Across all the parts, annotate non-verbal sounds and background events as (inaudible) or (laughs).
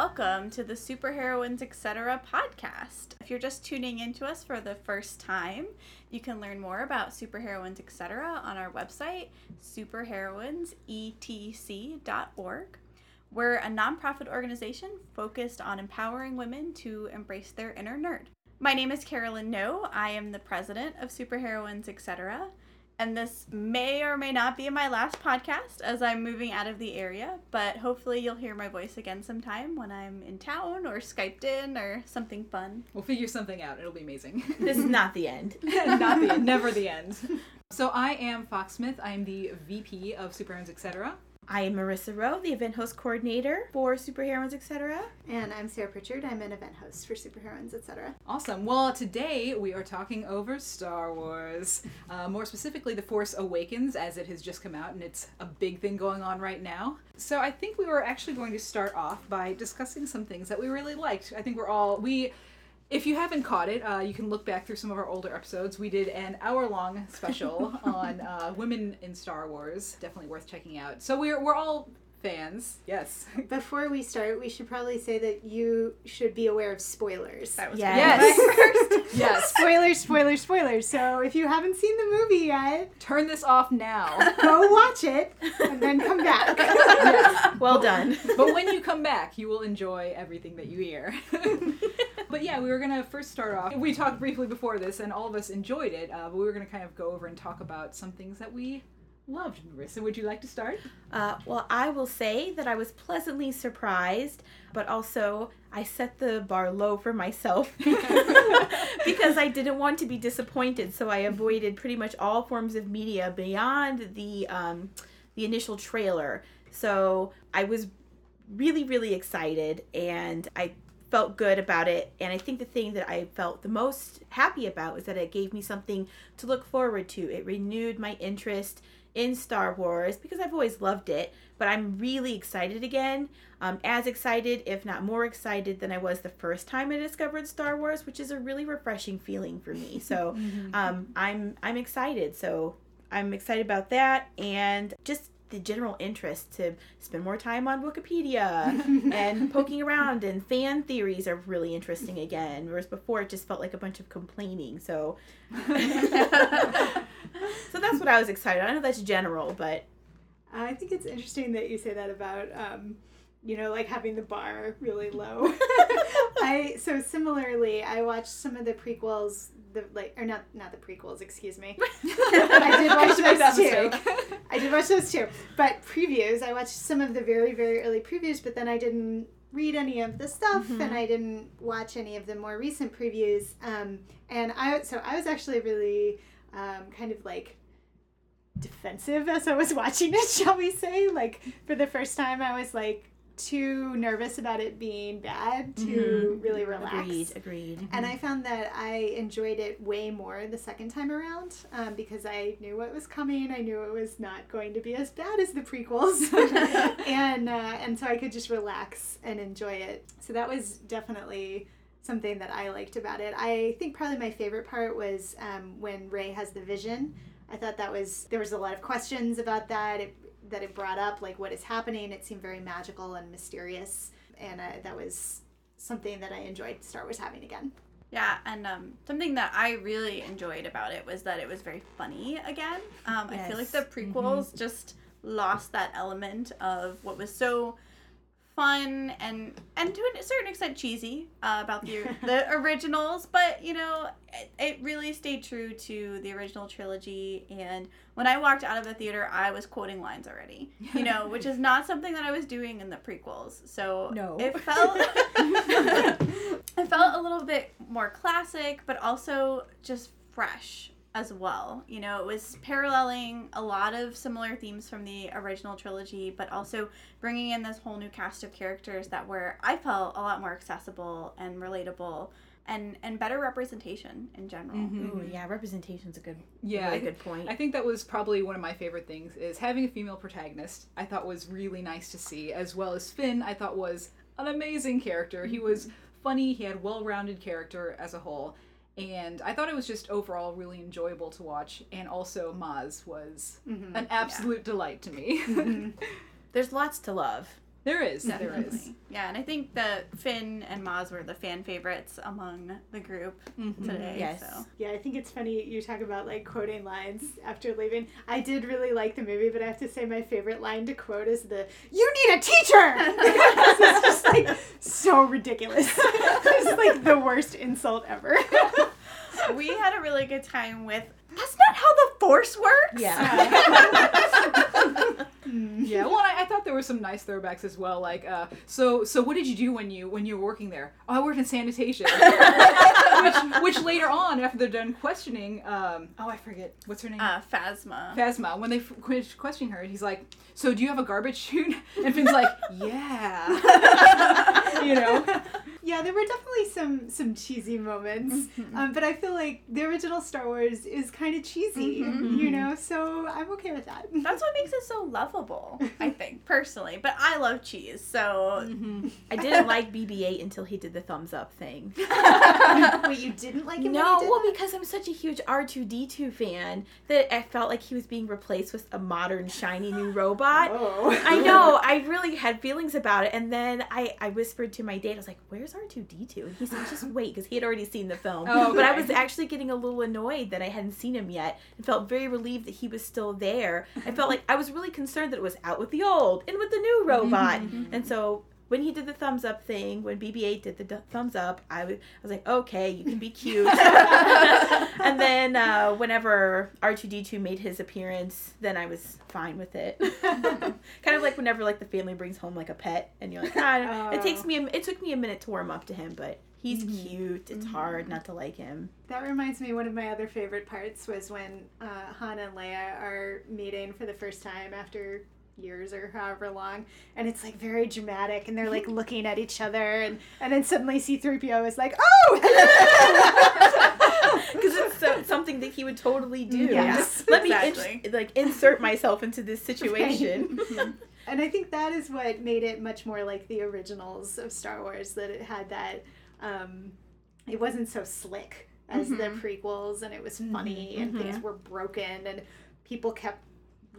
welcome to the Superheroines Etc. podcast. If you're just tuning into us for the first time, you can learn more about Superheroines Etc. on our website, superheroinesetc.org. We're a nonprofit organization focused on empowering women to embrace their inner nerd. My name is Carolyn No. I am the president of Superheroines Etc and this may or may not be my last podcast as I'm moving out of the area, but hopefully you'll hear my voice again sometime when I'm in town or Skyped in or something fun. We'll figure something out. It'll be amazing. (laughs) this is not the end. (laughs) not the end. (laughs) Never the end. So I am Fox Smith. I am the VP of Superheroines Etc. I am Marissa Rowe, the event host coordinator for Superheroines, etc. And I'm Sarah Pritchard. I'm an event host for Superheroines, etc. Awesome. Well, today we are talking over Star Wars. Uh, more specifically, The Force Awakens, as it has just come out, and it's a big thing going on right now. So I think we were actually going to start off by discussing some things that we really liked. I think we're all we if you haven't caught it, uh, you can look back through some of our older episodes. We did an hour long special (laughs) on uh, women in Star Wars. Definitely worth checking out. So we're, we're all fans. Yes. Before we start, we should probably say that you should be aware of spoilers. That was yes. Yes. (laughs) yes. spoilers, spoilers, spoilers. So if you haven't seen the movie yet, turn this off now. (laughs) Go watch it and then come back. yes. Well done. But when you come back, you will enjoy everything that you hear. But yeah, we were gonna first start off. We talked briefly before this, and all of us enjoyed it. Uh, but we were gonna kind of go over and talk about some things that we loved. Marissa, would you like to start? Uh, well, I will say that I was pleasantly surprised, but also I set the bar low for myself (laughs) (laughs) because I didn't want to be disappointed. So I avoided pretty much all forms of media beyond the um, the initial trailer. So I was really, really excited, and I felt good about it. And I think the thing that I felt the most happy about was that it gave me something to look forward to. It renewed my interest in Star Wars because I've always loved it, but I'm really excited again. Um, as excited, if not more excited, than I was the first time I discovered Star Wars, which is a really refreshing feeling for me. So (laughs) mm-hmm. um, I'm I'm excited. So I'm excited about that, and just the general interest to spend more time on Wikipedia (laughs) and poking around and fan theories are really interesting again. Whereas before it just felt like a bunch of complaining. So (laughs) So that's what I was excited. I know that's general, but I think it's interesting that you say that about um, you know, like having the bar really low. (laughs) I so similarly, I watched some of the prequels, the like or not not the prequels, excuse me. (laughs) (laughs) I did watch those too. (laughs) I did watch those too. But previews, I watched some of the very very early previews, but then I didn't read any of the stuff mm-hmm. and I didn't watch any of the more recent previews. Um, and I so I was actually really um, kind of like defensive as I was watching it, shall we say? Like for the first time, I was like, too nervous about it being bad to mm-hmm. really relax. Agreed, agreed. Mm-hmm. And I found that I enjoyed it way more the second time around um, because I knew what was coming. I knew it was not going to be as bad as the prequels, (laughs) and uh, and so I could just relax and enjoy it. So that was definitely something that I liked about it. I think probably my favorite part was um, when Rey has the vision. I thought that was there was a lot of questions about that. It that it brought up, like what is happening. It seemed very magical and mysterious, and uh, that was something that I enjoyed Star Wars having again. Yeah, and um, something that I really enjoyed about it was that it was very funny again. Um, yes. I feel like the prequels mm-hmm. just lost that element of what was so fun and and to a certain extent cheesy uh, about the (laughs) the originals, but you know it, it, really stayed true to the original trilogy. And when I walked out of the theater, I was quoting lines already, you know, which is not something that I was doing in the prequels. So no. it felt (laughs) it felt a little bit more classic, but also just fresh as well. You know, it was paralleling a lot of similar themes from the original trilogy, but also bringing in this whole new cast of characters that were, I felt, a lot more accessible and relatable. And, and better representation in general. Mm-hmm. Ooh, yeah, representation's a good yeah really good point. I think that was probably one of my favorite things is having a female protagonist. I thought was really nice to see, as well as Finn. I thought was an amazing character. He was funny. He had well-rounded character as a whole and I thought it was just overall really enjoyable to watch. And also, Maz was mm-hmm. an absolute yeah. delight to me. mm-hmm. (laughs) There's lots to love. There is. There Definitely. is. Yeah, and I think that Finn and Maz were the fan favorites among the group Mhm. today. Yes. So. Yeah, I think it's funny you talk about like quoting lines after leaving. I did really like the movie, but I have to say my favorite line to quote is the "You need a teacher." (laughs) Because it's just like so ridiculous. (laughs) it's like the worst insult ever. (laughs) we had a really good time with that's not how the force works. Yeah. Yeah, well, I, I thought there were some nice throwbacks as well. Like, uh, so, so what did you do when you when you were working there? Oh, I worked in sanitation. (laughs) which, which later on, after they're done questioning, um, oh, I forget what's her name. uh, Phasma. Phasma. When they f- qu- questioning her, he's like, "So do you have a garbage chute?" (laughs) And Finn's like, "Yeah." (laughs) you know. Yeah, there were definitely some some cheesy moments, um, but I feel like the original Star Wars is kind of cheesy, Mhm. you know. So I'm okay with that. That's what makes it so lovable, I (laughs) think, personally. But I love cheese, so I didn't like BB-8 until he did the thumbs up thing. (laughs) Wait, you didn't like him? when No, he did well, that? because I'm such a huge R2D2 fan that I felt like he was being replaced with a modern, shiny new robot. (laughs) Oh. I know. I really had feelings about it, and then I, I whispered to my date, I was like, "Where's R two D 2 And he said, "Just wait," because he had already seen the film. Oh, But I was actually getting a little annoyed that I hadn't seen him yet, and felt very relieved that he was still there. I felt like I was really concerned that it was out with the old and with the new mm-hmm, robot, mm-hmm, mm-hmm. and so. When he did the thumbs up thing, when BB-8 did the d- thumbs up, I was, I was like, okay, you can be (laughs) cute. and then uh, whenever R2D2 made his appearance, then I was fine with it. (laughs) kind of like whenever like the family brings home like a pet, and you're like, ah, it takes Oh. me. A, it took me a minute to warm up to him, but he's Mhm. cute. It's hard not to like him. That reminds me, one of my other favorite parts was when uh, Han and Leia are meeting for the first time after years or however long, and it's like very dramatic, and they're like (laughs) looking at each other, and, and then suddenly C3PO is like, oh! (laughs) (laughs) Because it's so, something that he would totally do. Yes, let me exactly. ins- like insert myself into this situation. and I think that is what made it much more like the originals of Star Wars, that it had that, um, it wasn't so slick as the Mhm. prequels, and it was funny, Mhm. and things were broken, and people kept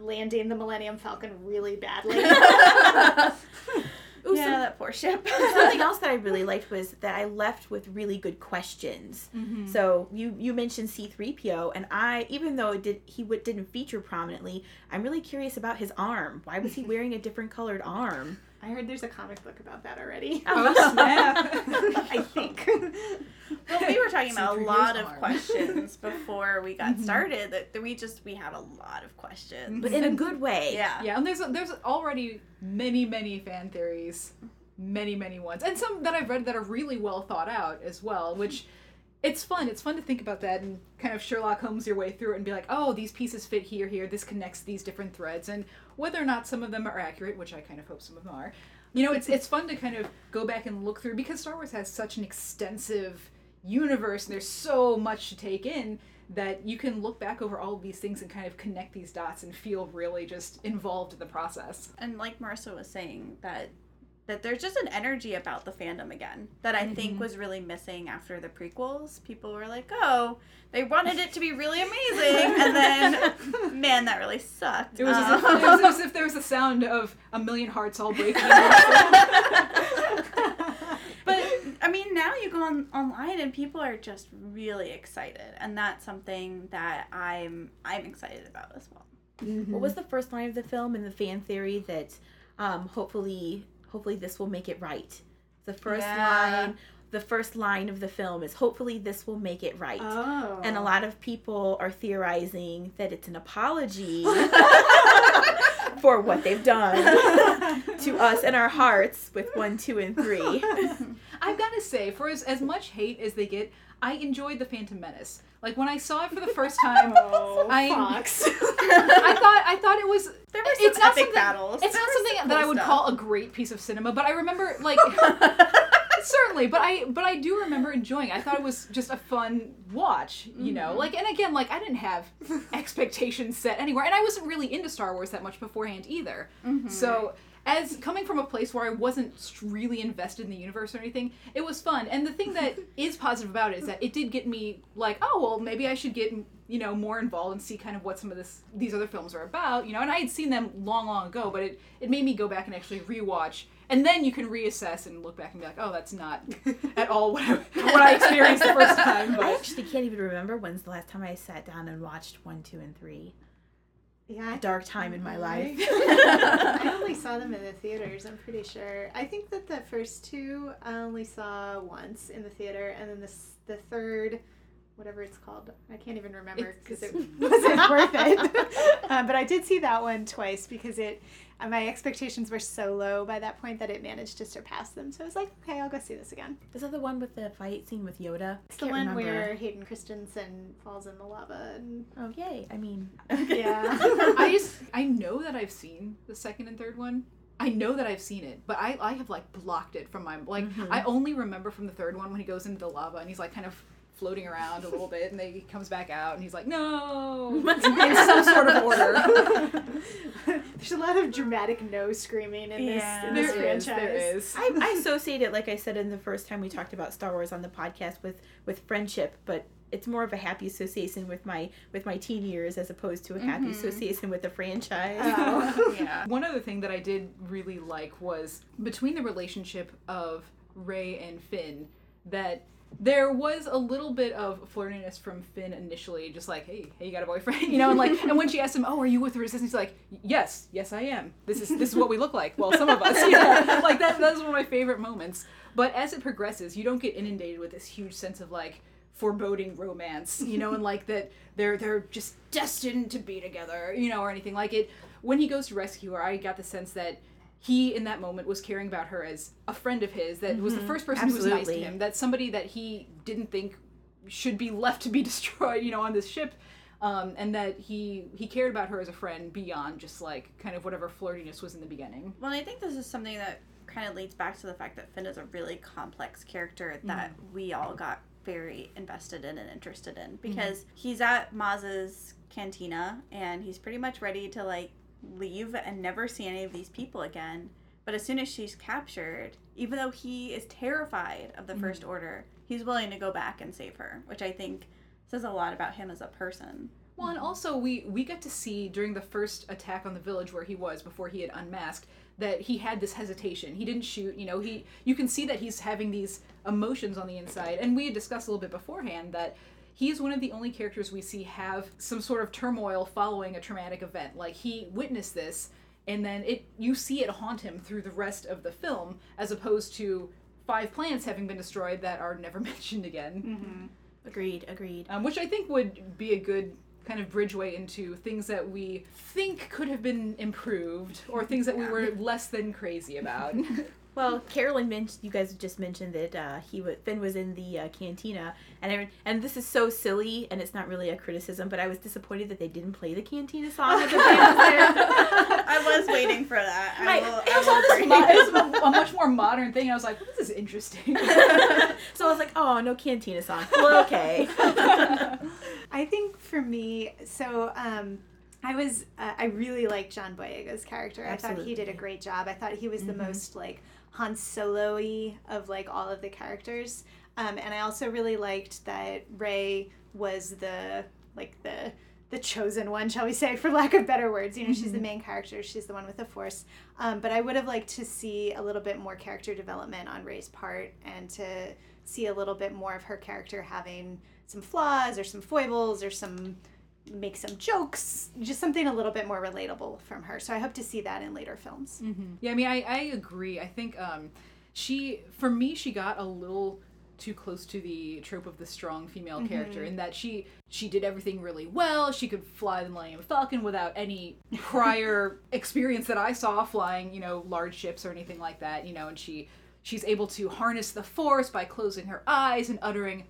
landing the Millennium Falcon really badly. (laughs) (laughs) Ooh, yeah, some- that poor ship. something (laughs) else that I really liked was that I left with really good questions. Mm-hmm. So you you mentioned C3PO and I even though it did he would, didn't feature prominently, I'm really curious about his arm. Why was he wearing a different colored arm? I heard there's a comic book about that already. Oh, (laughs) snap. I think. well, we were talking about a C-3PO's lot of questions before we got Mhm. started. That that we just we have a lot of questions. But in a good way. Yeah. Yeah, and there's there's already many many fan theories, many many ones, and some that I've read that are really well thought out as well. Which it's fun. It's fun to think about that and kind of Sherlock Holmes your way through it and be like, oh, these pieces fit here here. This connects these different threads, and whether or not some of them are accurate, which I kind of hope some of them are. You know, it's it's fun to kind of go back and look through because Star Wars has such an extensive universe and there's so much to take in that you can look back over all of these things and kind of connect these dots and feel really just involved in the process. and like Marissa was saying that that there's just an energy about the fandom again that I think Mhm. was really missing after the prequels. People were like, "Oh, they wanted it to be really amazing," and then, (laughs) man, that really sucked. It was, as if, Um, it was as if there was a sound of a million hearts all breaking. (laughs) but I mean, now you go on online and people are just really excited, and that's something that I'm I'm excited about as well. What was the first line of the film in the fan theory that um, hopefully hopefully this will make it right? The first Yeah. line the first line of the film is hopefully this will make it right. Oh. And a oh. lot of people are theorizing that it's an apology (laughs) for what they've done to us and our hearts with one, two, and three. (laughs) I've got to say, for as, as much hate as they get, I enjoyed the Phantom Menace. Like when I saw it for the first time, (laughs) Oh, I- Fox. I thought I thought it was There were some it's not epic battles. It's There not something some that I would stuff. call a great piece of cinema, but I remember like (laughs) certainly, but I but I do remember enjoying. it. I thought it was just a fun watch, you know. Mhm. Like and again, like I didn't have (laughs) expectations set anywhere, and I wasn't really into Star Wars that much beforehand either. Mhm. So as coming from a place where I wasn't really invested in the universe or anything, it was fun. And the thing that (laughs) is positive about it is that it did get me like, oh well, maybe I should get you know more involved and see kind of what some of this these other films are about. You know, and I had seen them long, long ago, but it it made me go back and actually rewatch. And then you can reassess and look back and be like, oh, that's not (laughs) at all what I, (laughs) what I experienced the first time. But I actually can't even remember when's the last time I sat down and watched one, two, and three. Yeah, dark time in my life. (laughs) I (laughs) only saw them in the theaters. I'm pretty sure. I think that the first two I only saw once in the theater, and then the s- the third, whatever it's called, I can't even remember because it (laughs) wasn't worth it. um, but I did see that one twice because it. My expectations were so low by that point that it managed to surpass them. So I was like, okay, I'll go see this again. Is that the one with the fight scene with Yoda? It's the one where Hayden Christensen falls in the lava and Oh yay! I mean, (laughs) yeah. I just I know that I've seen the second and third one. I know that I've seen it, but I I have like blocked it from my like Mhm. I only remember from the third one when he goes into the lava and he's like kind of floating around a little bit and then he comes back out and he's like no (laughs) in some sort of order. (laughs) There's a lot of dramatic no screaming in this, Yeah. in this there is, franchise. there is. I, I associate it, like I said in the first time we talked about Star Wars on the podcast, with with friendship, but it's more of a happy association with my with my teen years as opposed to a happy Mhm. association with the franchise. Oh. (laughs) yeah. One other thing that I did really like was between the relationship of Rey and Finn that there was a little bit of flirtiness from Finn initially, just like, hey, hey, you got a boyfriend, (laughs) you know, and like, and when she asked him, oh, are you with the Resistance? He's like, yes, yes, I am. This is this is what we look like. Well, some of us, (laughs) yeah, like that. That's one of my favorite moments. But as it progresses, you don't get inundated with this huge sense of like foreboding romance, you know, and like that they're they're just destined to be together, you know, or anything like it. When he goes to rescue her, I got the sense that he in that moment was caring about her as a friend of his that was the Mhm. first person who was nice to him that somebody that he didn't think should be left to be (laughs) destroyed you know on this ship um, and that he he cared about her as a friend beyond just like kind of whatever flirtiness was in the beginning. Well, I think this is something that kind of leads back to the fact that Finn is a really complex character that we all got very invested in and interested in because he's at Maz's cantina and he's pretty much ready to like leave and never see any of these people again. But as soon as she's captured, even though he is terrified of the First mm-hmm. Order, he's willing to go back and save her, which I think says a lot about him as a person. Well, and mm-hmm. also we we got to see during the first attack on the village where he was before he had unmasked that he had this hesitation. He didn't shoot. You know, he you can see that he's having these emotions on the inside. And we had discussed a little bit beforehand that he's one of the only characters we see have some sort of turmoil following a traumatic event. Like he witnessed this and then it you see it haunt him through the rest of the film as opposed to five plants having been destroyed that are never (laughs) mentioned again agreed, agreed. um, which I think would be a good kind of bridgeway into things that we think could have been improved or things that we were less than crazy about. (laughs) Well, Carolyn mentioned you guys just mentioned that uh, he was Finn was in the uh, cantina, and everyone, and this is so silly, and it's not really a criticism, but I was disappointed that they didn't play the cantina song at the band (laughs) there. I was waiting for that. I, I- will, I I saw will this. Mo- it was (laughs) a, a much more modern thing. I was like, well, this is interesting. (laughs) so I was like, oh, no cantina song. Well, okay. I think for me, so um, I was uh, I really liked John Boyega's character. I thought he did a great job. I thought he was the Mhm. most like Han Solo-y of like all of the characters. Um, and I also really liked that Rey was the like the the chosen one, shall we say, for lack of better words. You know, she's the main character. She's the one with the Force. Um, but I would have liked to see a little bit more character development on Rey's part, and to see a little bit more of her character having some flaws or some foibles or some make some jokes, just something a little bit more relatable from her. So I hope to see that in later films. yeah, I mean, I, I agree. I think um, she, for me, she got a little too close to the trope of the strong female character in that she she did everything really well. She could fly the Millennium Falcon without any (laughs) prior experience that I saw flying, you know, large ships or anything like that, you know, and she she's able to harness the force by closing her eyes and uttering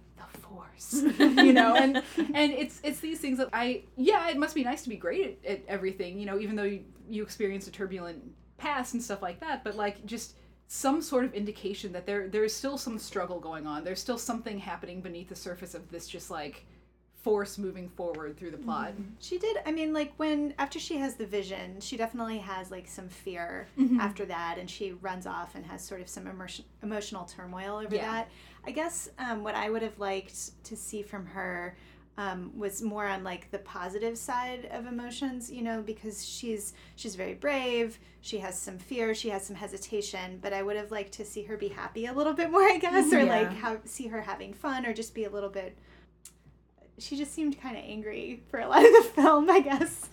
force (laughs) you know and and it's it's these things that i yeah it must be nice to be great at, at everything you know even though you, you experience a turbulent past and stuff like that but like just some sort of indication that there there is still some struggle going on there's still something happening beneath the surface of this just like force moving forward through the plot. She did. I mean, like when after she has the vision, she definitely has like some fear Mhm. after that, and she runs off and has sort of some emotion, emotional turmoil over Yeah. that. I guess um, what I would have liked to see from her um, was more on like the positive side of emotions, you know, because she's she's very brave. She has some fear. She has some hesitation, but I would have liked to see her be happy a little bit more, I guess, or Yeah. like see her having fun, or just be a little bit. She just seemed kind of angry for a lot of the film, I guess.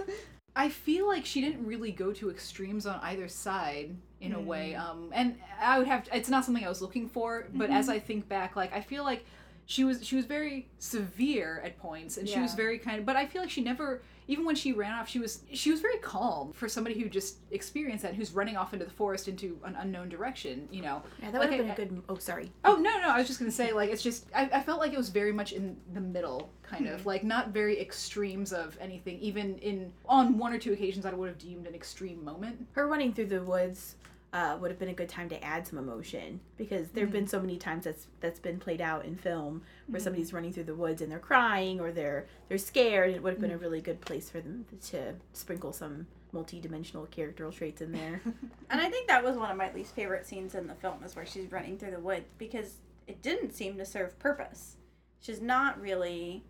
I feel like she didn't really go to extremes on either side in a way. Um, and I would have it's not something I was looking for, but as I think back, like I feel like she was she was very severe at points, and she was very kind. But I feel like she never, even when she ran off, she was she was very calm for somebody who just experienced that, who's running off into the forest into an unknown direction. You know, Yeah, that Like, would have been a good. Oh, sorry. Oh no, no, I was just gonna say like it's just I, I felt like it was very much in the middle, kind Hmm. of like not very extremes of anything. Even in on one or two occasions, I would have deemed an extreme moment. Her running through the woods uh, would have been a good time to add some emotion because there have been mm-hmm. so many times that's that's been played out in film where mm-hmm. somebody's running through the woods and they're crying or they're they're scared. It would have been a mm. really good place for them to sprinkle some multi-dimensional character traits in there. (laughs) And I think that was one of my least favorite scenes in the film is where she's running through the woods because it didn't seem to serve purpose. She's not really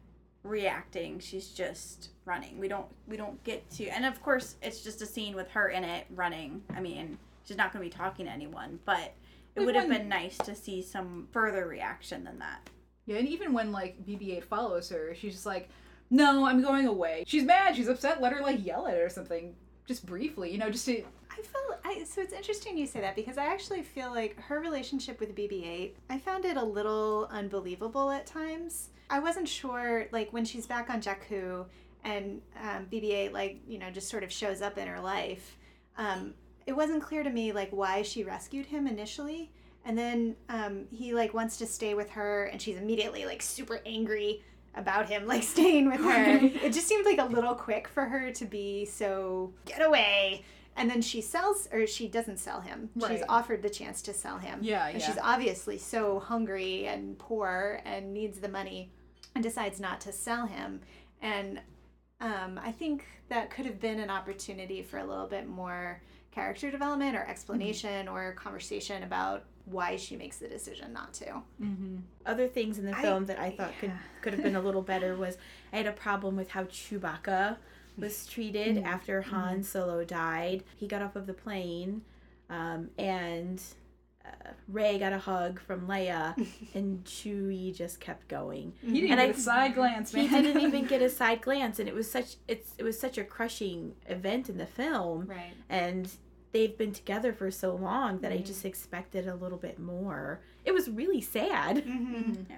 reacting. She's just running. We don't we don't get to and of course it's just a scene with her in it running. I mean, she's not going to be talking to anyone, but it would have been nice to see some further reaction than that. Yeah, and even when like BB-8 follows her, she's just like, "No, I'm going away." She's mad. She's upset. Let her like yell at her or something, just briefly, you know, just to. I felt I so it's interesting you say that because I actually feel like her relationship with BB-8, I found it a little unbelievable at times. I wasn't sure like when she's back on Jakku and um, BB-8 like you know just sort of shows up in her life. Um, it wasn't clear to me like why she rescued him initially, and then um, he like wants to stay with her, and she's immediately like super angry about him like (laughs) staying with her. it just seemed like a little quick for her to be so get away. And then she sells, or she doesn't sell him. She's offered the chance to sell him. Yeah, And yeah. she's obviously so hungry and poor and needs the money and decides not to sell him. And um, I think that could have been an opportunity for a little bit more character development or explanation or conversation about why she makes the decision not to. Mm-hmm. Other things in the I- film that I thought could yeah. could have been a little better (laughs) was I had a problem with how Chewbacca was treated Mm-hmm. after Han Solo died. He got off of the plane, um, and Rey got a hug from Leia, (laughs) and Chewie just kept going. He didn't And get I- a side glance, man. He didn't (laughs) even get a side glance, and it was such it's it was such a crushing event in the film, Right. and they've been together for so long that I Mm-hmm. just expected a little bit more. It was really sad. Mm-hmm. Yeah.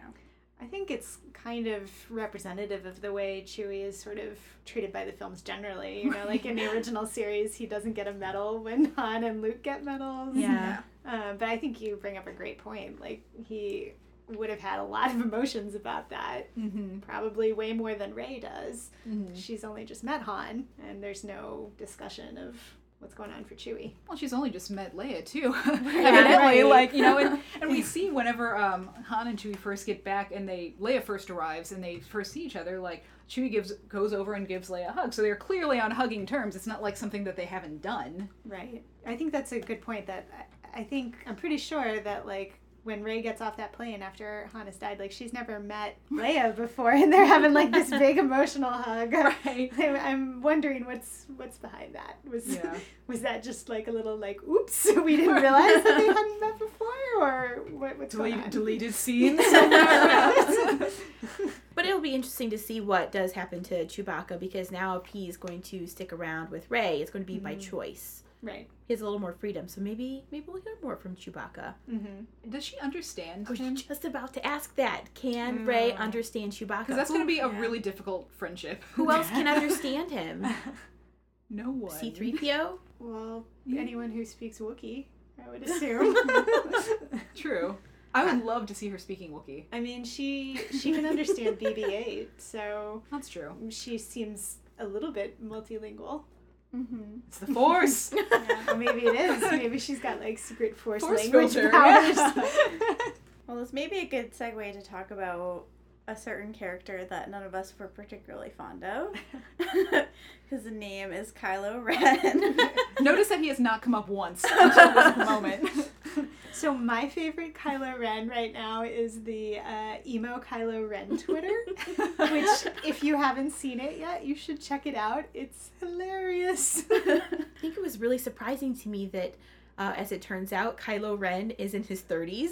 I think it's kind of representative of the way Chewie is sort of treated by the films generally. You know, like in the (laughs) original series, he doesn't get a medal when Han and Luke get medals. Yeah. Uh, but I think you bring up a great point. Like, he would have had a lot of (laughs) emotions about that. Mm-hmm. Probably way more than Rey does. Mm-hmm. She's only just met Han, and there's no discussion of what's going on for Chewie. Well, she's only just met Leia too. (laughs) (laughs) Yeah, Evidently, right. like you know, and, and we see whenever um, Han and Chewie first get back, and they Leia first arrives, and they first see each other. Like Chewie gives goes over and gives Leia a hug, so they're clearly on hugging terms. It's not like something that they haven't done. Right. I think that's a good point. That I, I think I'm pretty sure that like when Rey gets off that plane after Han has died, like she's never met (laughs) Leia before, and they're having like this big (laughs) emotional hug. Right. I- I'm wondering what's what's behind that. Was Yeah. was that just like a little like oops, (laughs) we didn't realize that they hadn't met before, or what, what's going on? deleted scenes. But it'll be interesting to see what does happen to Chewbacca because now if he's going to stick around with Rey, it's going to be by mm-hmm. choice. Right. He has a little more freedom, so maybe maybe we'll hear more from Chewbacca. Mm-hmm. Does she understand I was him? just about to ask that. Can Rey Mm. understand Chewbacca? Because that's going to be a Yeah. really difficult friendship. Who else can (laughs) understand him? (laughs) No one. C three PO. Well, Yeah. anyone who speaks Wookiee, I would (laughs) assume. True. I would love to see her speaking Wookiee. I mean, she she can understand BB-8, so That's true. she seems a little bit multilingual. Mm-hmm. It's the Force. (laughs) Or maybe it is. Maybe she's got like secret force, Force language filter, powers. (laughs) yeah. Well, this may be a good segue to talk about a certain character that none of us were particularly fond of. (laughs) His name is Kylo Ren. (laughs) Notice that he has not come up once (laughs) until this moment. So my favorite Kylo Ren right now is the uh, emo Kylo Ren Twitter, which if you haven't seen it yet, you should check it out. It's hilarious. I think it was really surprising to me that, uh, as it turns out, Kylo Ren is in his 30s.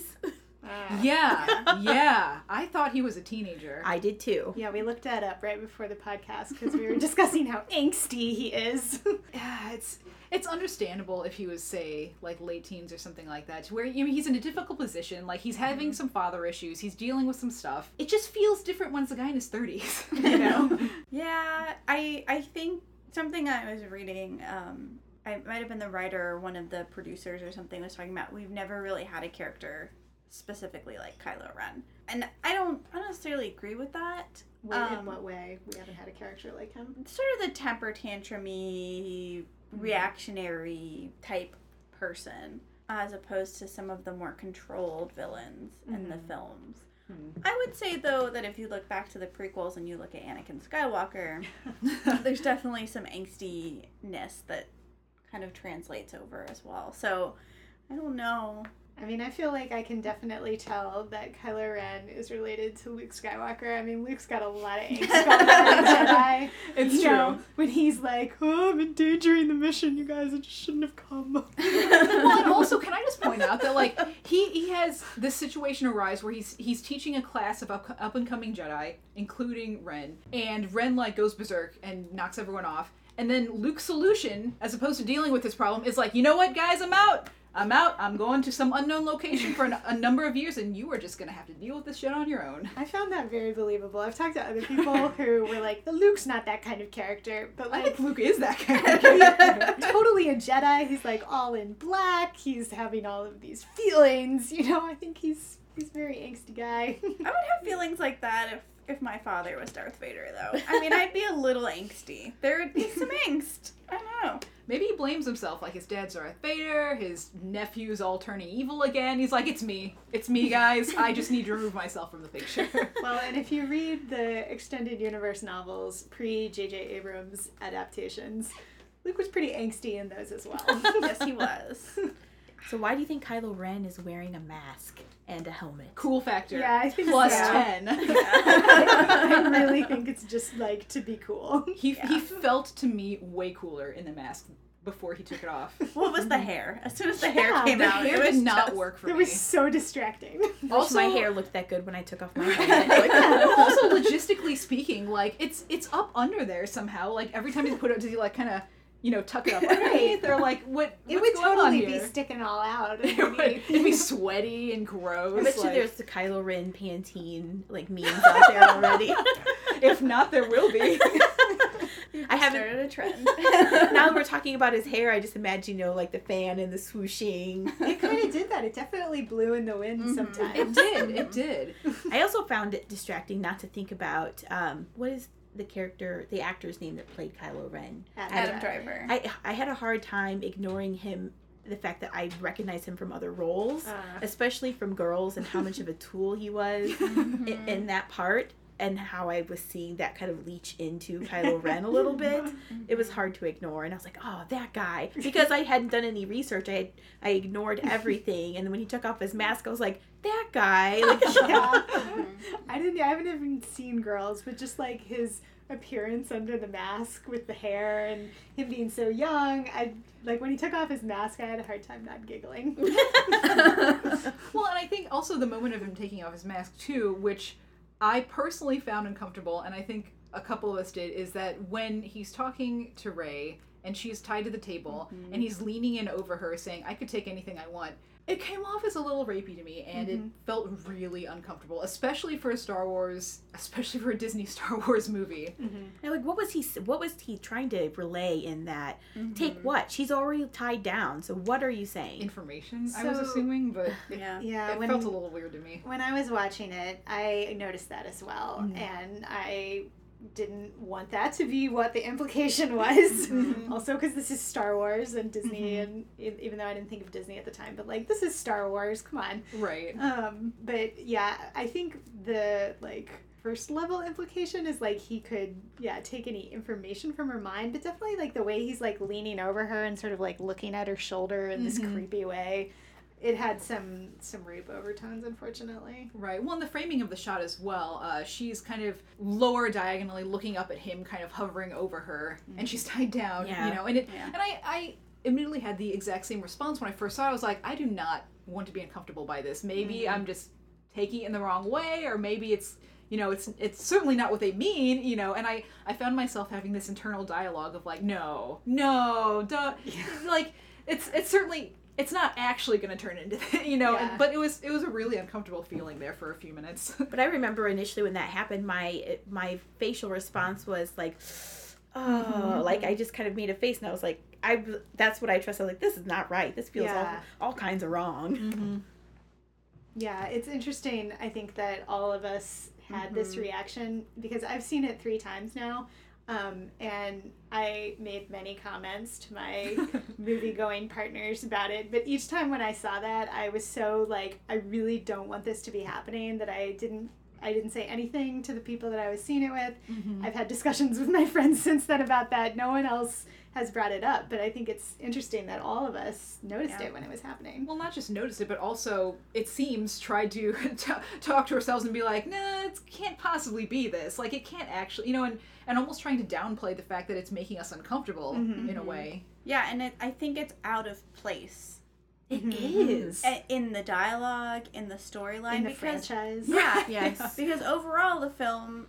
Yeah, (laughs) yeah. I thought he was a teenager. I did too. Yeah, we looked that up right before the podcast because we were (laughs) discussing how angsty he is. (laughs) Yeah, it's it's understandable if he was say like late teens or something like that, to where you know, he's in a difficult position. Like he's having some father issues, he's dealing with some stuff. It just feels different when it's a guy in his thirties. You know? yeah, I I think something I was reading. Um, I might have been the writer or one of the producers or something was talking about. We've never really had a character specifically like Kylo Ren, and I don't I don't necessarily agree with that. Wait, in Um, what way? We haven't had a character like him. sort of the temper tantrumy, reactionary type person, as opposed to some of the more controlled villains in the films. Hmm. I would say though that if you look back to the prequels and you look at Anakin Skywalker, (laughs) there's definitely some angstiness that kind of translates over as well. So I don't know. I mean, I feel like I can definitely tell that Kylo Ren is related to Luke Skywalker. I mean, Luke's got a lot of angst going on in Jedi. It's You true. know, when he's like, "Oh, I'm endangering the mission, you guys. I just shouldn't have come." (laughs) well, and also, can I just point out that like he he has this situation arise where he's he's teaching a class of up, up and coming Jedi, including Ren, and Ren like goes berserk and knocks everyone off. And then Luke's solution, as opposed to dealing with this problem, is like, you know what, guys, I'm out. I'm out. I'm going to some unknown location for an, a number of years, and you are just gonna have to deal with this shit on your own. I found that very believable. I've talked to other people (laughs) who were like, "The Luke's not that kind of character," but I like. think Luke is that kind of (laughs) character. totally a Jedi. He's like all in black. He's having all of these feelings. You know, I think he's he's a very angsty guy. (laughs) I would have feelings like that if if my father was Darth Vader though. I mean, I'd be a little angsty. There would be some angst. I don't know. Maybe he blames himself, like his dad's Darth Vader, his nephew's all turning evil again. He's like, it's me. It's me, guys. I just need to remove myself from the picture. (laughs) well, and if you read the extended universe novels pre J.J. Abrams adaptations, Luke was pretty angsty in those as well. (laughs) Yes, he was. (laughs) So why do you think Kylo Ren is wearing a mask and a helmet? cool factor. Yeah, I think Plus so. 10. (laughs) (laughs) I really think it's just like to be cool. He, Yeah. he felt to me way cooler in the mask before he took it off. (laughs) What was the hair? As soon as the hair came the out, hair it was did not just- work for It me. It was so distracting. Wish Also- my hair looked that good when I took off my helmet. also, logistically speaking, like it's it's up under there somehow. Like every time you put it, does he like kind of you know tuck it up (laughs) underneath? They're like, what? It what's would going totally be sticking all out. (laughs) It would. It'd be (laughs) sweaty and I gross. bet you like- there's the Kylo Ren Pantene like memes out there already. if not, there will be. I haven't- started a trend. now that we're talking about his hair, I just imagine, you know, like the fan and the swooshing. It kind of did that. It definitely blew in the wind Mhm. sometimes. It did. It did. I also found it distracting not to think about um, what is the character, the actor's name that played Kylo Ren. Adam Driver. I I had a hard time ignoring him. The fact that I recognize him from other roles, Uh, especially from Girls, and how much of a tool he was (laughs) in, in that part, and how I was seeing that kind of leech into Kylo Ren a little (laughs) bit. It was mm-hmm. hard to ignore, and I was like, "Oh, that guy!" Because I hadn't done any research, I had, I ignored (laughs) everything, and then when he took off his mask, I was like, "That guy!" (laughs) Like, yeah. I didn't. I haven't even seen girls, but just like his appearance under the mask with the hair and him being so young. I like when he took off his mask. I had a hard time not giggling. Well, and I think also the moment of him taking off his mask too, which I personally found uncomfortable, and I think a couple of us did, is that when he's talking to Rey and she's tied to the table mm-hmm. and he's leaning in over her saying, I could take anything I want. It came off as a little rapey to me, and it mm-hmm. felt really uncomfortable, especially for a Star Wars, especially for a Disney (laughs) Star Wars movie. Mm-hmm. And, like, what was he? What was he trying to relay in that? Mm-hmm. Take what? She's already tied down. So what are you saying? Information, I was assuming, but (laughs) it, yeah. Yeah, it when felt a little weird to me. when I was watching it, I noticed that as well, Mhm. and I didn't want that to be what the implication (laughs) was. Mhm. Also, because this is Star Wars and Disney, and e- even though I didn't think of Disney at the time, but like this is Star Wars. Come on. Right. Um, but yeah, I think the like first level implication is like he could yeah take any information from her mind but definitely like the way he's like leaning over her and sort of like looking at her shoulder in this Mhm. creepy way it had some some rape overtones unfortunately Right. Well, in the framing of the shot as well, uh, she's kind of lower diagonally looking up at him, kind of hovering over her, and she's tied down. Yeah. You know, and it Yeah. and I I immediately had the exact same response when I first saw it. I was like, I do not want to be uncomfortable by this. Maybe I'm just taking it in the wrong way, or maybe it's you know it's it's certainly not what they mean. You know, and I I found myself having this internal dialogue of like, no, no, don't (laughs) like it's it's certainly it's not actually going to turn into (laughs) you know Yeah. but it was it was a really uncomfortable feeling there for a few minutes (laughs) But I remember initially when that happened, my my facial response was like, (sighs) oh, like I just kind of made a face, and I was like, I that's what I trust. I was like, this is not right. This feels Yeah. all all kinds of wrong. mm-hmm. Yeah, it's interesting. I think that all of us had this Mhm. reaction because I've seen it three times now. Um, and I made many comments to my (laughs) movie going partners about it. But each time when I saw that, I was so like, I really don't want this to be happening that I didn't. I didn't say anything to the people that I was seeing it with. Mm-hmm. I've had discussions (laughs) with my friends since then about that. No one else has brought it up, but I think it's interesting that all of us noticed Yeah. it when it was happening. well not just noticed it but also it seems tried to (laughs) t- talk to ourselves and be like nah it can't possibly be this like it can't actually you know and and almost trying to downplay the fact that it's making us uncomfortable Mhm. in a way Yeah, and it, I think it's out of place It Mhm. is in the dialogue, in the storyline, In the because franchise. yeah, (laughs) Yes. because overall the film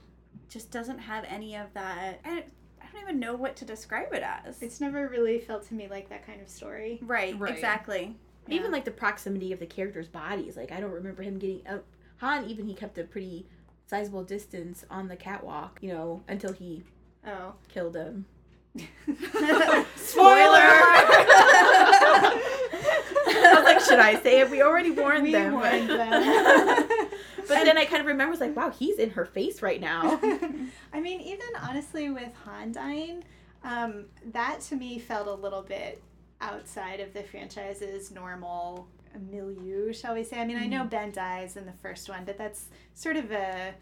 just doesn't have any of that. I don't, I don't even know what to describe it as. It's never really felt to me like that kind of story. right, Right. exactly. Even like the proximity of the characters' bodies. Like I don't remember him getting up. Han even he kept a pretty sizable distance on the catwalk. You know until he Oh. killed him. (laughs) (laughs) (laughs) I was like, should I say it? We already warned We them. warned them. But then I kind of remember, was like, wow, he's in her face right now. (laughs) I mean, even honestly, with Han dying, um, that to me felt a little bit outside of the franchise's normal milieu, shall we say. I mean, I know Ben dies in the first one, but that's sort of a,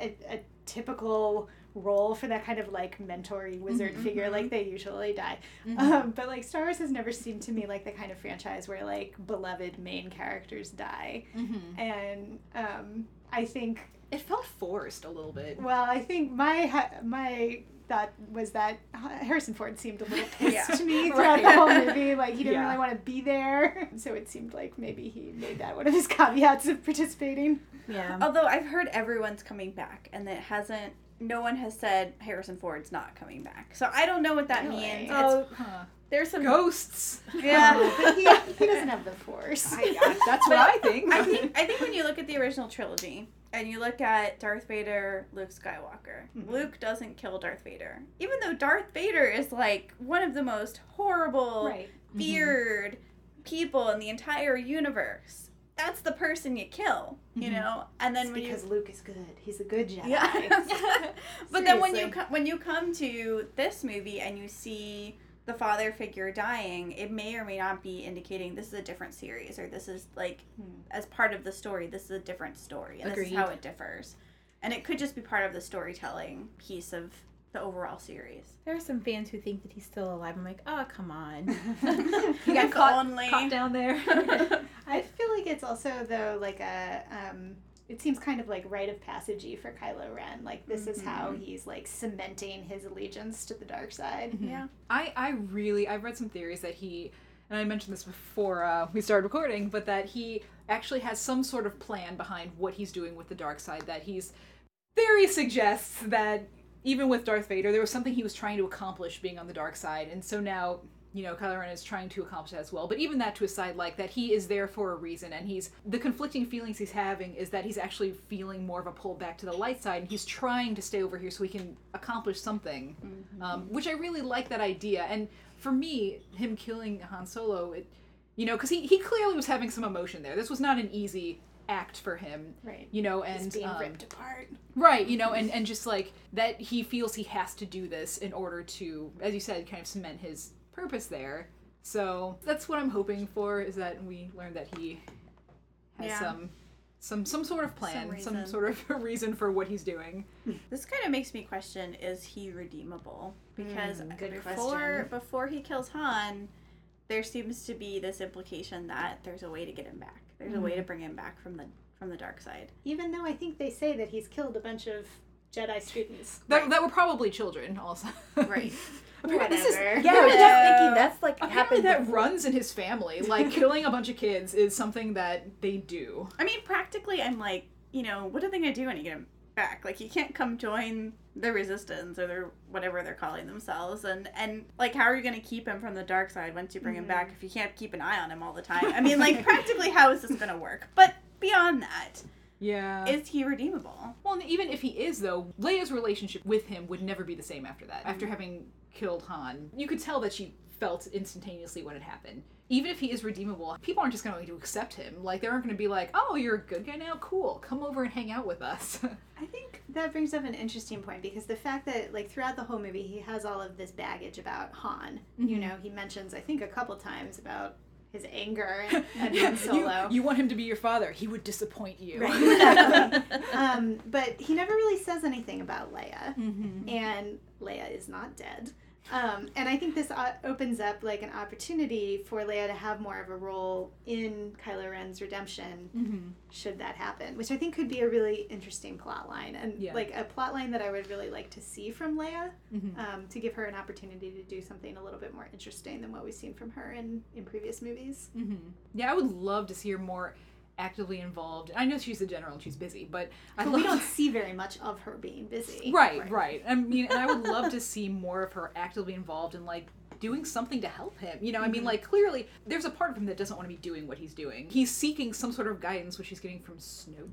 a, a typical role for that kind of like mentory wizard Mhm, figure like they usually die Mhm. um, but like star wars has never seemed to me like the kind of franchise where like beloved main characters die Mhm. and um, i think it felt forced a little bit well, I think my ha- my thought was that Harrison Ford seemed a little (laughs) pissed Yeah. to me (laughs) throughout Right. the whole movie. Like he didn't Yeah. really want to be there, (laughs) so it seemed like maybe he made that one of his caveats of participating. yeah. Although I've heard everyone's coming back, and it hasn't. No one has said Harrison Ford's not coming back. So I don't know what that Really? means. Oh, huh. there's some. ghosts yeah. (laughs) but he, he doesn't have the force. I, I, (laughs) that's what i think I think I think when you look at the original trilogy and you look at Darth Vader, Luke Skywalker, Mhm. Luke doesn't kill Darth Vader. Even though Darth Vader is like one of the most horrible, right. feared people in the entire universe. That's the person you kill, you Mhm. know? And then It's when because you Luke is good. He's a good Jedi. Yeah. (laughs) (laughs) but then when you when you come to this movie and you see the father figure dying, it may or may not be indicating this is a different series or this is like Hmm. as part of the story, this is a different story and this Agreed. is how it differs. And it could just be part of the storytelling piece of the overall series. There are some fans who think that he's still alive. I'm like, oh, come on. (laughs) (laughs) you got (laughs) caught, only. caught down there I feel like it's also though like a um it seems kind of like rite of passagey for Kylo Ren. Like this is how he's like cementing his allegiance to the dark side. yeah. I, I really I've read some theories that he and I mentioned this before uh, we started recording, but that he actually has some sort of plan behind what he's doing with the dark side. That he's theory suggests that even with Darth Vader, there was something he was trying to accomplish being on the dark side, and so now you know Kylo Ren is trying to accomplish that as well. But even that to a side, like that he is there for a reason, and he's the conflicting feelings he's having is that he's actually feeling more of a pull back to the light side, and he's trying to stay over here so he can accomplish something um, which I really like that idea. And for me, him killing Han Solo, it, you know, because he, he clearly was having some emotion there. This was not an easy act for him, Right. you know, He's and being um, ripped apart. right, you know, and and just like that, he feels he has to do this in order to, as you said, kind of cement his purpose there. So that's what I'm hoping for is that we learn that he has Yeah. some some some sort of plan, some, reason. sort of (laughs) reason for what he's doing. (laughs) This kind of makes me question: Is he redeemable? Because Mm, before question. before he kills Han, there seems to be this implication that there's a way to get him back. There's a way to mm-hmm. bring him back from the from the dark side. Even though I think they say that he's killed a bunch of Jedi students. That, Right. that were probably children, also. Right. (laughs) Apparently, this is Whatever. Yeah, I was thinking that's like apparently happened. that before. runs in his family. Like (laughs) killing a bunch of kids is something that they do. I mean, practically, I'm like, you know, what are they gonna do when you get him back? Like, he can't come join the resistance or their whatever they're calling themselves, and and like, how are you gonna keep him from the dark side once you bring him back mm-hmm. if you can't keep an eye on him all the time? I mean, like, (laughs) practically, how is this gonna work? But beyond that, Yeah. is he redeemable? Well, even if he is, though, Leia's relationship with him would never be the same after that. After mm. having killed Han, you could tell that she felt instantaneously when it happened. Even if he is redeemable, people aren't just going to accept him. Like, they aren't going to be like, oh, you're a good guy now? Cool. Come over and hang out with us. (laughs) I think that brings up an interesting point because the fact that like throughout the whole movie he has all of this baggage about Han. You know, he mentions I think a couple times about his anger (laughs) at Han you, Solo. you want him to be your father. He would disappoint you. (laughs) um, but he never really says anything about Leia, Mhm. and Leia is not dead. Um, and I think this opens up like an opportunity for Leia to have more of a role in Kylo Ren's redemption Mhm. should that happen, which I think could be a really interesting plot line and Yeah. like a plot line that I would really like to see from Leia Mhm. um, to give her an opportunity to do something a little bit more interesting than what we've seen from her in, in previous movies. hmm Yeah, I would love to see her more actively involved. I know she's a general and she's busy, but I love we don't see very much of her being busy. (laughs) Right, right, I mean, and I would love to (laughs) see more of her actively involved in like doing something to help him. You know, I mean, mm-hmm. like clearly there's a part of him that doesn't want to be doing what he's doing. He's seeking some sort of guidance, which he's getting from Snoke.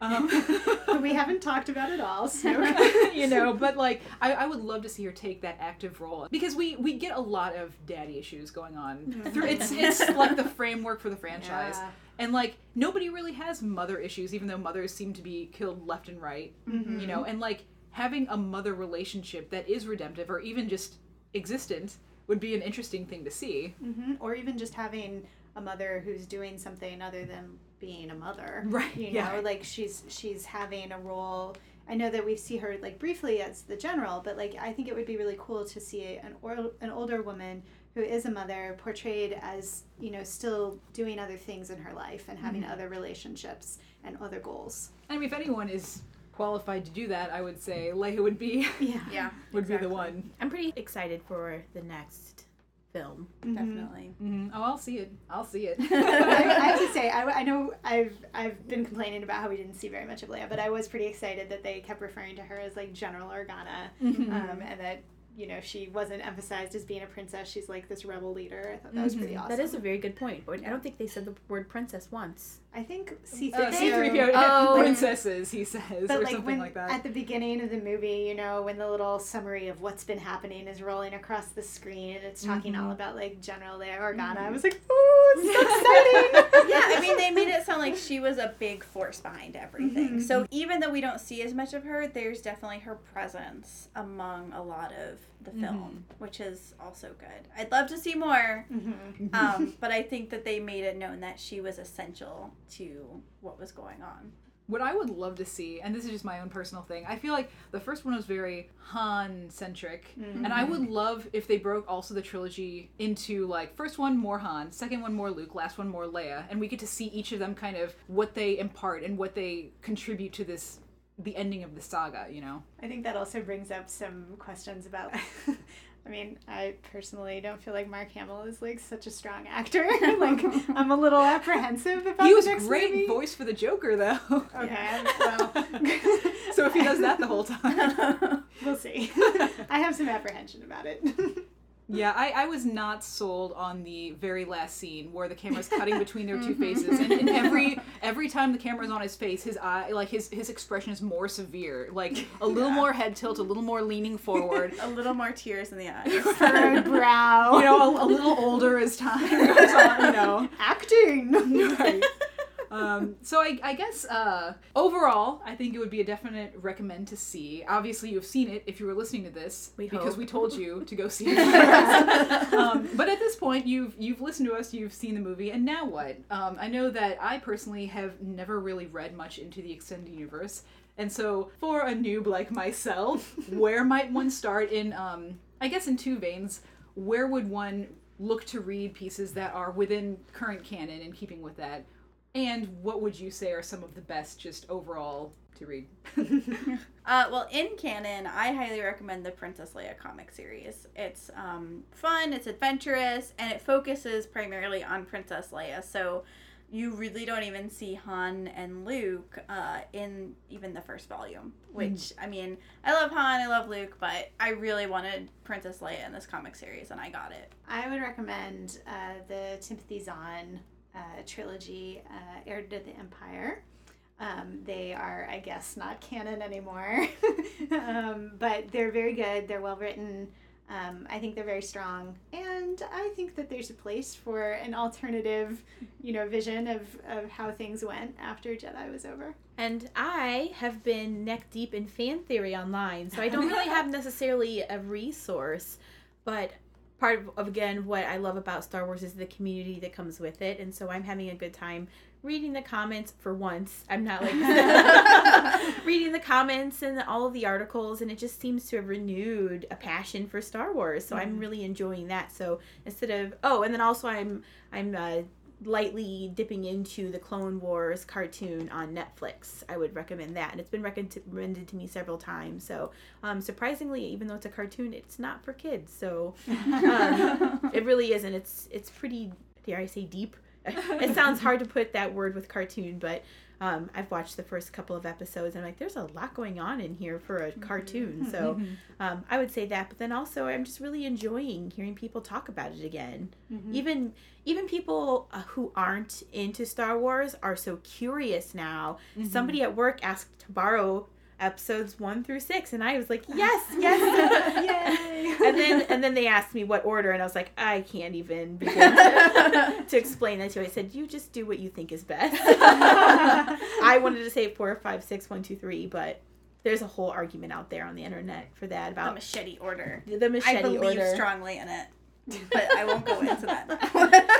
Um, (laughs) we haven't talked about it all. So (laughs) you know, but like I, I would love to see her take that active role because we we get a lot of daddy issues going on. Through, (laughs) it's it's like the framework for the franchise. Yeah. And like nobody really has mother issues, even though mothers seem to be killed left and right. Mm-hmm. You know, and like having a mother relationship that is redemptive or even just existent would be an interesting thing to see. hmm Or even just having a mother who's doing something other than being a mother. (laughs) Right, You yeah. know, like she's she's having a role. I know that we see her like briefly as the general, but like I think it would be really cool to see an or, an older woman who is a mother portrayed as you know still doing other things in her life and having Mm-hmm. other relationships and other goals. I mean, if anyone is qualified to do that, I would say Leia would be Yeah. Yeah, (laughs) would be the one. I'm pretty excited for the next film. Definitely. hmm Oh, I'll see it. I'll see it. I, (laughs) I have to (laughs) say, I, I know I've I've been complaining about how we didn't see very much of Leia, but I was pretty excited that they kept referring to her as like General Organa, Mhm. um, and that you know she wasn't emphasized as being a princess. She's like this rebel leader. I thought that was pretty Mhm. awesome. That is a very good point. But I don't think they said the word princess once. I think C Uh, three C-3PO Oh. princesses, he says, But or like something when like that. at the beginning of the movie, you know, when the little summary of what's been happening is rolling across the screen and it's talking Mhm. all about like General Leia Organa, I Mhm. was like, oh, it's so (laughs) exciting. yeah, I mean, they made it sound like she was a big force behind everything. Mhm. So even though we don't see as much of her, there's definitely her presence among a lot of the film, which is also good. I'd love to see more, Mhm. um, (laughs) but I think that they made it known that she was essential to what was going on. What I would love to see, and this is just my own personal thing, I feel like the first one was very Han centric, and I would love if they broke also the trilogy into like first one more Han, second one more Luke, last one more Leia, and we get to see each of them kind of what they impart and what they contribute to this the ending of the saga, you know. I think that also brings up some questions about. (laughs) I mean, I personally don't feel like Mark Hamill is like such a strong actor. (laughs) like, I'm a little apprehensive about He was the great movie. voice for the Joker though. (laughs) Okay, well, so if he does that the whole time. we'll see. I have some apprehension about it. Yeah, I, I was not sold on the very last scene where the camera's cutting (laughs) between their two mm-hmm. faces, and, and every every time the camera's on his face, his eye like his his expression is more severe, like a little more head tilt, a little more leaning forward. (laughs) a little more tears in the eyes. (laughs) Furrowed brow. You know, a, a little older as time goes on. You know, acting. right. Um, so I, I guess uh, overall, I think it would be a definite recommend to see. Obviously, you've seen it if you were listening to this We because hope. we told you to go see (laughs) it. (laughs) um, but at this point, you've you've listened to us, you've seen the movie, and now what? Um, I know that I personally have never really read much into the extended universe, and so for a noob like myself, (laughs) where might one start in? Um, I guess in two veins. Where would one look to read pieces that are within current canon in keeping with that? And what would you say are some of the best, just overall, to read? (laughs) Uh, well, in canon, I highly recommend the Princess Leia comic series. It's um, fun, it's adventurous, and it focuses primarily on Princess Leia. So you really don't even see Han and Luke uh, in even the first volume. Which, I mean, I love Han, I love Luke, but I really wanted Princess Leia in this comic series, and I got it. I would recommend uh, the Timothy Zahn uh, trilogy, uh, Heir to the Empire. Um, they are, I guess, not canon anymore, (laughs) um, but they're very good. They're well written. Um, I think they're very strong, and I think that there's a place for an alternative, you know, vision of, of how things went after Jedi was over. And I have been neck deep in fan theory online, so I don't really have (laughs) necessarily a resource, but part of, again what I love about Star Wars is the community that comes with it, and so I'm having a good time reading the comments for once. I'm not like (laughs) reading the comments and all of the articles, and it just seems to have renewed a passion for Star Wars. So I'm really enjoying that. So instead of oh, and then also I'm I'm uh, lightly dipping into the Clone Wars cartoon on Netflix. I would recommend that, and it's been recommended to me several times. So um, surprisingly, even though it's a cartoon, it's not for kids. So um, (laughs) it really isn't. It's it's pretty dare I say deep. (laughs) it sounds hard to put that word with cartoon, but um, I've watched the first couple of episodes and I'm like, there's a lot going on in here for a cartoon. So um, I would say that, but then also I'm just really enjoying hearing people talk about it again. Even even people uh, who aren't into Star Wars are so curious now. Somebody at work asked to borrow episodes one through six, and I was like, (laughs) yes, yes, Yay! and then and then they asked me what order, and I was like, I can't even begin to, (laughs) to explain that to you. I said, you just do what you think is best. (laughs) I wanted to say four, five, six, one, two, three, but there's a whole argument out there on the internet for that The about machete order. the machete order. I believe order. strongly in it, but I won't go into that.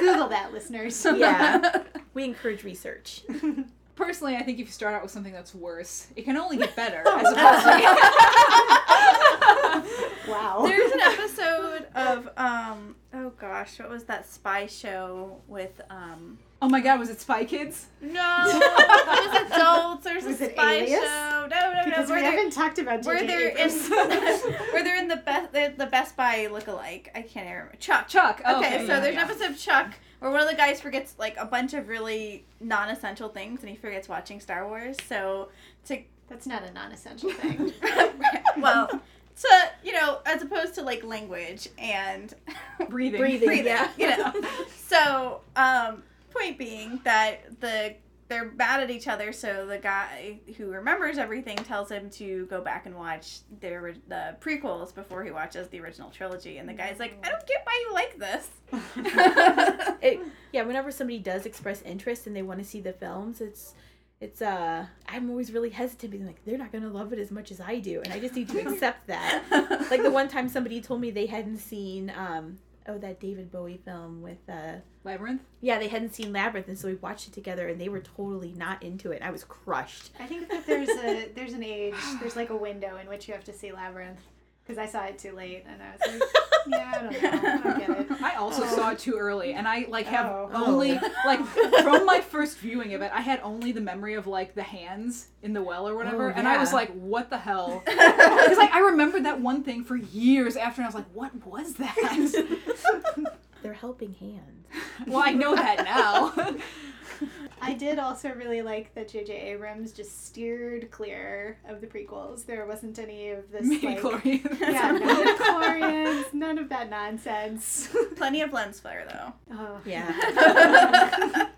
Google that, listeners. Yeah, we encourage research. Personally, I think if you start out with something that's worse, it can only get better (laughs) as opposed to. (laughs) Wow. There's an episode of um oh gosh, what was that spy show with um oh my god, was it Spy Kids? no (laughs) it was adults. There's Was a it spy Alias? show. No, no, no. because we they're, haven't talked about where J.J. they're in Abrams. (laughs) where they're in the best the, the Best Buy lookalike. I can't remember. Chuck. Chuck. Oh, Okay, okay, so yeah, there's yeah. an episode of Chuck where one of the guys forgets like a bunch of really non-essential things and he forgets watching Star Wars. So to That's not a non-essential thing. (laughs) well, to you know, as opposed to like language and (laughs) breathing. Breathing. breathing, yeah. you know. (laughs) So, um, point being that the they're mad at each other. So the guy who remembers everything tells him to go back and watch the the prequels before he watches the original trilogy. And the guy's like, I don't get why you like this. (laughs) it, yeah, whenever somebody does express interest and they want to see the films, it's it's uh I'm always really hesitant being like they're not gonna love it as much as I do, and I just need to accept that. (laughs) Like the one time somebody told me they hadn't seen um oh that David Bowie film with uh Labyrinth. yeah they hadn't seen Labyrinth, and so we watched it together, and they were totally not into it. I was crushed. I think that there's a there's an age there's like a window in which you have to see Labyrinth because I saw it too late and I was like, (laughs) yeah, I don't know, I don't get it. I also Oh. saw it too early, and I like have Oh. only (laughs) like from my first viewing of it, I had only the memory of like the hands in the well or whatever, Oh, and I was like, "What the hell?" (laughs) Because like I remembered that one thing for years after, and I was like, "What was that?" They're helping hands. well, I know that now. I did also really like that J.J. Abrams just steered clear of the prequels. There wasn't any of this like (laughs) yeah, midichlorians, none of that nonsense. (laughs) Plenty of lens flare though. Oh. Yeah. (laughs)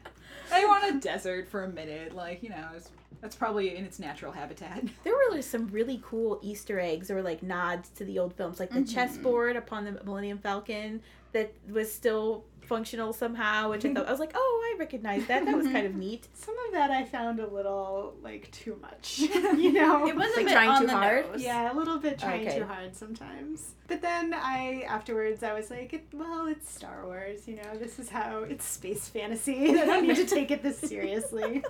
I want a desert for a minute, like you know, it's, that's probably in its natural habitat. There were like, some really cool Easter eggs or like nods to the old films, like the mm-hmm. chessboard upon the Millennium Falcon that was still functional somehow, which I thought I was like, oh, I recognize that. That was kind of (laughs) neat. Some of that I found a little like too much. (laughs) you know, It was a Like bit trying on too the hard? nose. Yeah, a little bit trying Okay. too hard sometimes. But then I afterwards I was like, well, it's Star Wars, you know. This is how it's space fantasy. (laughs) I don't need to take it this seriously.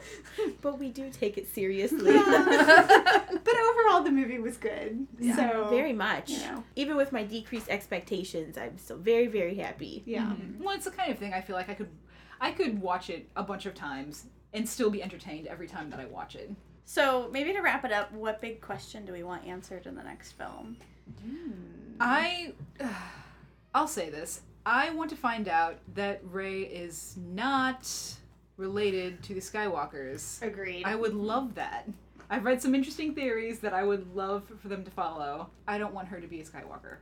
But we do take it seriously. but overall, the movie was good. Yeah. So Very much. You know. Even with my decreased expectations, I'm still very, very happy. yeah. Mhm. Well, it's the kind of thing I feel like I could, I could watch it a bunch of times and still be entertained every time that I watch it. So maybe to wrap it up, what big question do we want answered in the next film? Hmm. I, (sighs) I'll say this. I want to find out that Rey is not related to the Skywalkers. Agreed. I would love that. I've read some interesting theories that I would love for them to follow. I don't want her to be a Skywalker.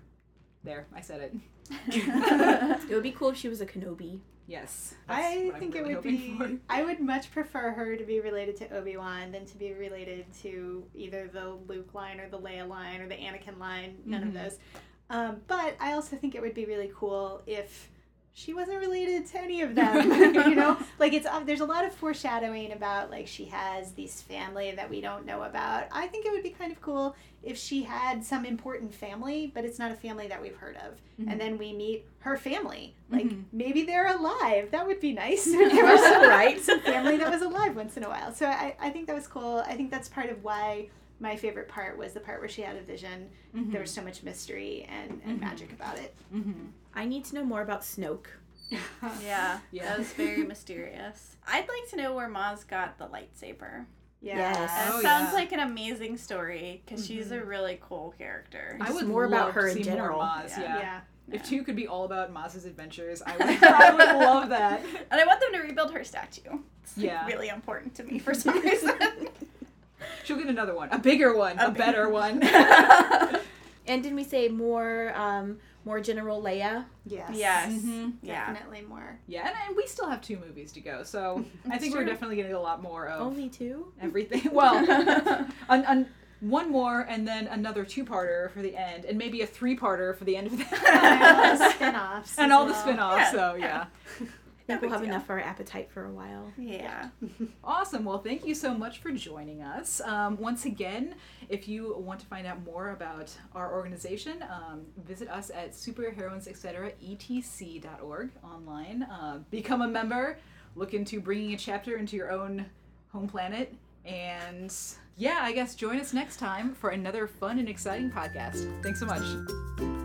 There, I said it. (laughs) (laughs) It would be cool if she was a Kenobi. Yes. I think really it would hoping be. I would much prefer her to be related to Obi Wan than to be related to either the Luke line or the Leia line or the Anakin line. None Mhm. of those. Um, but I also think it would be really cool if she wasn't related to any of (laughs) them. you know, like it's uh, there's a lot of foreshadowing about like she has this family that we don't know about. I think it would be kind of cool if she had some important family, but it's not a family that we've heard of, Mhm. and then we meet her family. Like Mhm. maybe they're alive. That would be nice. (laughs) if there was some, Right. some family that was alive once in a while. So I, I think that was cool. I think that's part of why my favorite part was the part where she had a vision. Mhm. There was so much mystery and, and Mhm. magic about it. I need to know more about Snoke. Yeah, (laughs) Yeah. that was very mysterious. I'd like to know where Maz got the lightsaber. Yeah. Yes. It Oh, sounds yeah. like an amazing story because she's a mm-hmm. really cool character. I Just would more about her to in see more general. Maz, Yeah. yeah. Yeah. If Yeah. two could be all about Maz's adventures, I would, (laughs) I would love that. (laughs) And I want them to rebuild her statue. It's like, Yeah. really important to me for some reason. She'll get another one, a bigger one, a, A better one. And didn't we say more um more General Leia? Yes. yes. Mhm. Yeah. Definitely more. Yeah, and, and we still have two movies to go, so (laughs) I That's think we're true. definitely getting a lot more of Only two? everything. (laughs) Well, (laughs) an, an, one more, and then another two-parter for the end, and maybe a three-parter for the end of and all the spin-offs. and as all the spin-offs. Yeah, So yeah. Yeah. Think we'll have deal. enough for our appetite for a while. Yeah. (laughs) Awesome. Well, thank you so much for joining us. Um, once again, if you want to find out more about our organization, um, visit us at superheroines, etc. etc.org online. Uh, become a member. Look into bringing a chapter into your own home planet. And yeah, I guess join us next time for another fun and exciting podcast. Thanks so much.